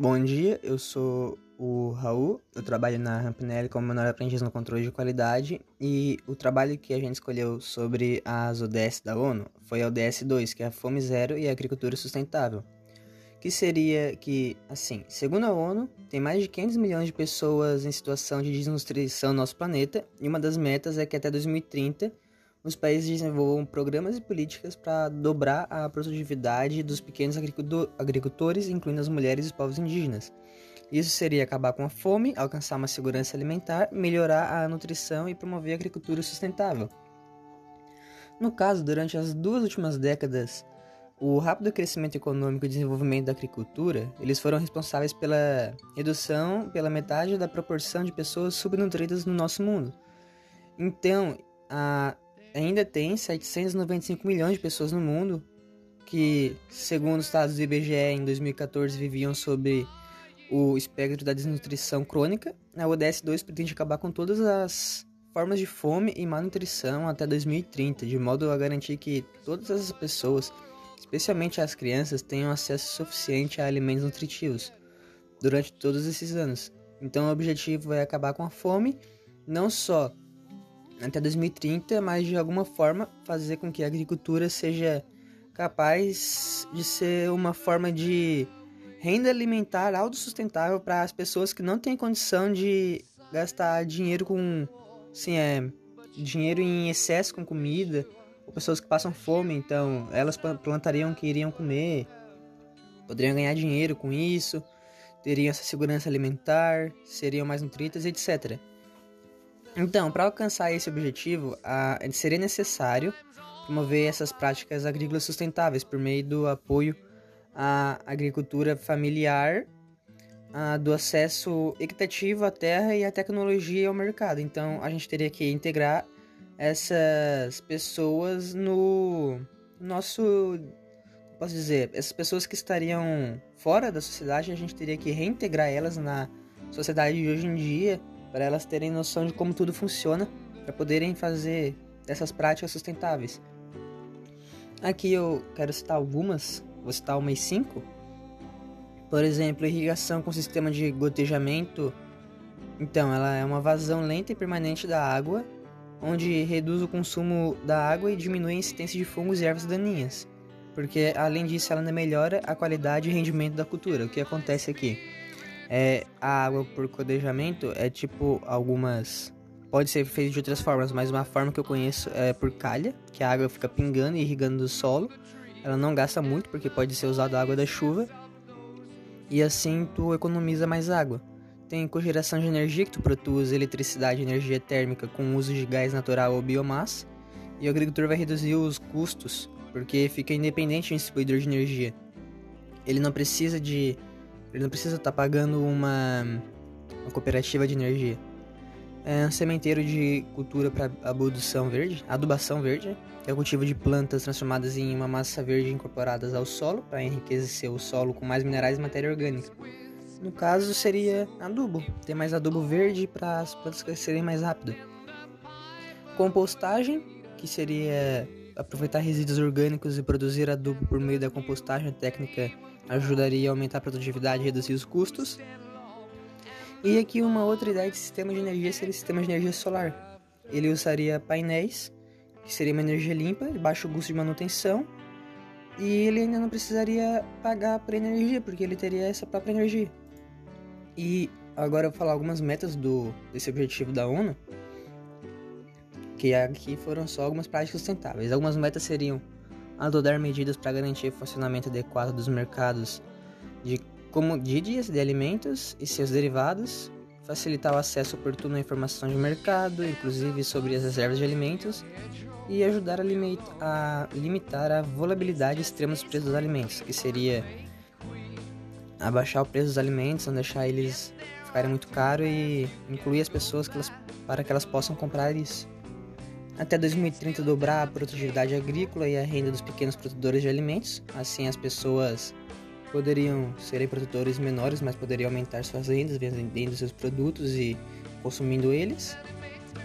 Bom dia, eu sou o Raul, eu trabalho na Rampinelli como menor aprendiz no controle de qualidade e o trabalho que a gente escolheu sobre as ODS da ONU foi a ODS 2, que é a fome zero e a agricultura sustentável. Que seria que, assim, segundo a ONU, tem mais de 500 milhões de pessoas em situação de desnutrição no nosso planeta e uma das metas é que até 2030 os países desenvolvam programas e políticas para dobrar a produtividade dos pequenos agricultores, incluindo as mulheres e os povos indígenas. Isso seria acabar com a fome, alcançar uma segurança alimentar, melhorar a nutrição e promover a agricultura sustentável. No caso, durante as duas últimas décadas, o rápido crescimento econômico e desenvolvimento da agricultura, eles foram responsáveis pela redução pela metade da proporção de pessoas subnutridas no nosso mundo. Então, a ainda tem 795 milhões de pessoas no mundo que, segundo os dados do IBGE, em 2014 viviam sob o espectro da desnutrição crônica. A ODS 2 pretende acabar com todas as formas de fome e malnutrição até 2030, de modo a garantir que todas as pessoas, especialmente as crianças, tenham acesso suficiente a alimentos nutritivos durante todos esses anos. Então, o objetivo é acabar com a fome, não só até 2030, mas de alguma forma fazer com que a agricultura seja capaz de ser uma forma de renda alimentar autossustentável para as pessoas que não têm condição de gastar dinheiro com assim, é, dinheiro em excesso com comida, ou pessoas que passam fome, então elas plantariam o que iriam comer, poderiam ganhar dinheiro com isso, teriam essa segurança alimentar, seriam mais nutridas, etc. Então, para alcançar esse objetivo, a, seria necessário promover essas práticas agrícolas sustentáveis por meio do apoio à agricultura familiar, a, do acesso equitativo à terra e à tecnologia e ao mercado. Então, a gente teria que integrar essas pessoas no nosso posso dizer, essas pessoas que estariam fora da sociedade, a gente teria que reintegrar elas na sociedade de hoje em dia para elas terem noção de como tudo funciona, para poderem fazer essas práticas sustentáveis. Aqui eu quero citar algumas, vou citar umas cinco. Por exemplo, irrigação com sistema de gotejamento. Então, ela é uma vazão lenta e permanente da água, onde reduz o consumo da água e diminui a incidência de fungos e ervas daninhas. Porque, além disso, ela melhora a qualidade e rendimento da cultura. O que acontece aqui? É, a água por codejamento é tipo algumas. Pode ser feito de outras formas, mas uma forma que eu conheço é por calha, que a água fica pingando e irrigando o solo. Ela não gasta muito porque pode ser usada a água da chuva. E assim tu economiza mais água. Tem cogeração de energia, que tu produz eletricidade e energia térmica com uso de gás natural ou biomassa. E o agricultor vai reduzir os custos, porque fica independente de um distribuidor de energia. Ele não precisa de ele não precisa estar tá pagando uma, uma cooperativa de energia. É um sementeiro de cultura para adubação verde, adubação verde, que é o cultivo de plantas transformadas em uma massa verde incorporadas ao solo para enriquecer o solo com mais minerais e matéria orgânica. No caso, seria adubo, ter mais adubo verde para as plantas crescerem mais rápido. Compostagem, que seria aproveitar resíduos orgânicos e produzir adubo por meio da compostagem técnica ajudaria a aumentar a produtividade e reduzir os custos. E aqui uma outra ideia de sistema de energia seria o sistema de energia solar. Ele usaria painéis, que seria uma energia limpa, de baixo custo de manutenção, e ele ainda não precisaria pagar por energia, porque ele teria essa própria energia. E agora eu vou falar algumas metas do, desse objetivo da ONU, que aqui foram só algumas práticas sustentáveis. Algumas metas seriam adotar medidas para garantir o funcionamento adequado dos mercados de commodities de alimentos e seus derivados, facilitar o acesso oportuno à informação de mercado, inclusive sobre as reservas de alimentos, e ajudar a, a limitar a volatilidade extrema dos preços dos alimentos, que seria abaixar o preço dos alimentos, não deixar eles ficarem muito caros e incluir as pessoas que elas, para que elas possam comprar isso. Até 2030 dobrar a produtividade agrícola e a renda dos pequenos produtores de alimentos. Assim as pessoas poderiam serem produtores menores, mas poderiam aumentar suas rendas vendendo seus produtos e consumindo eles.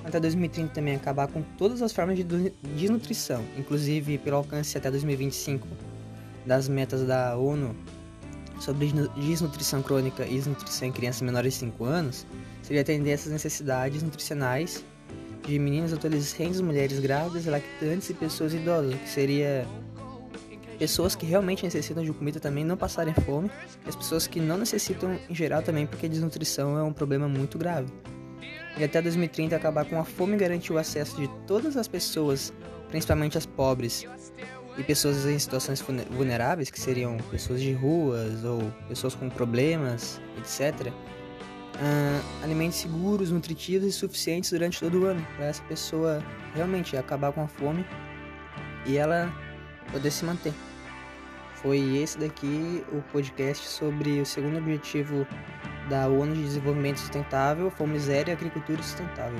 Até 2030 também acabar com todas as formas de desnutrição, inclusive pelo alcance até 2025 das metas da ONU sobre desnutrição crônica e desnutrição em crianças menores de 5 anos seria atender essas necessidades nutricionais de meninas, adolescentes, mulheres grávidas, lactantes e pessoas idosas, que seria pessoas que realmente necessitam de comida também não passarem fome, e as pessoas que não necessitam em geral também, porque desnutrição é um problema muito grave. E até 2030 acabar com a fome e garantir o acesso de todas as pessoas, principalmente as pobres, e pessoas em situações vulneráveis, que seriam pessoas de ruas ou pessoas com problemas, etc. Uh, alimentos seguros, nutritivos e suficientes durante todo o ano, para essa pessoa realmente acabar com a fome e ela poder se manter. Foi esse daqui o podcast sobre o segundo objetivo da ONU de Desenvolvimento Sustentável, Fome Zero e Agricultura Sustentável.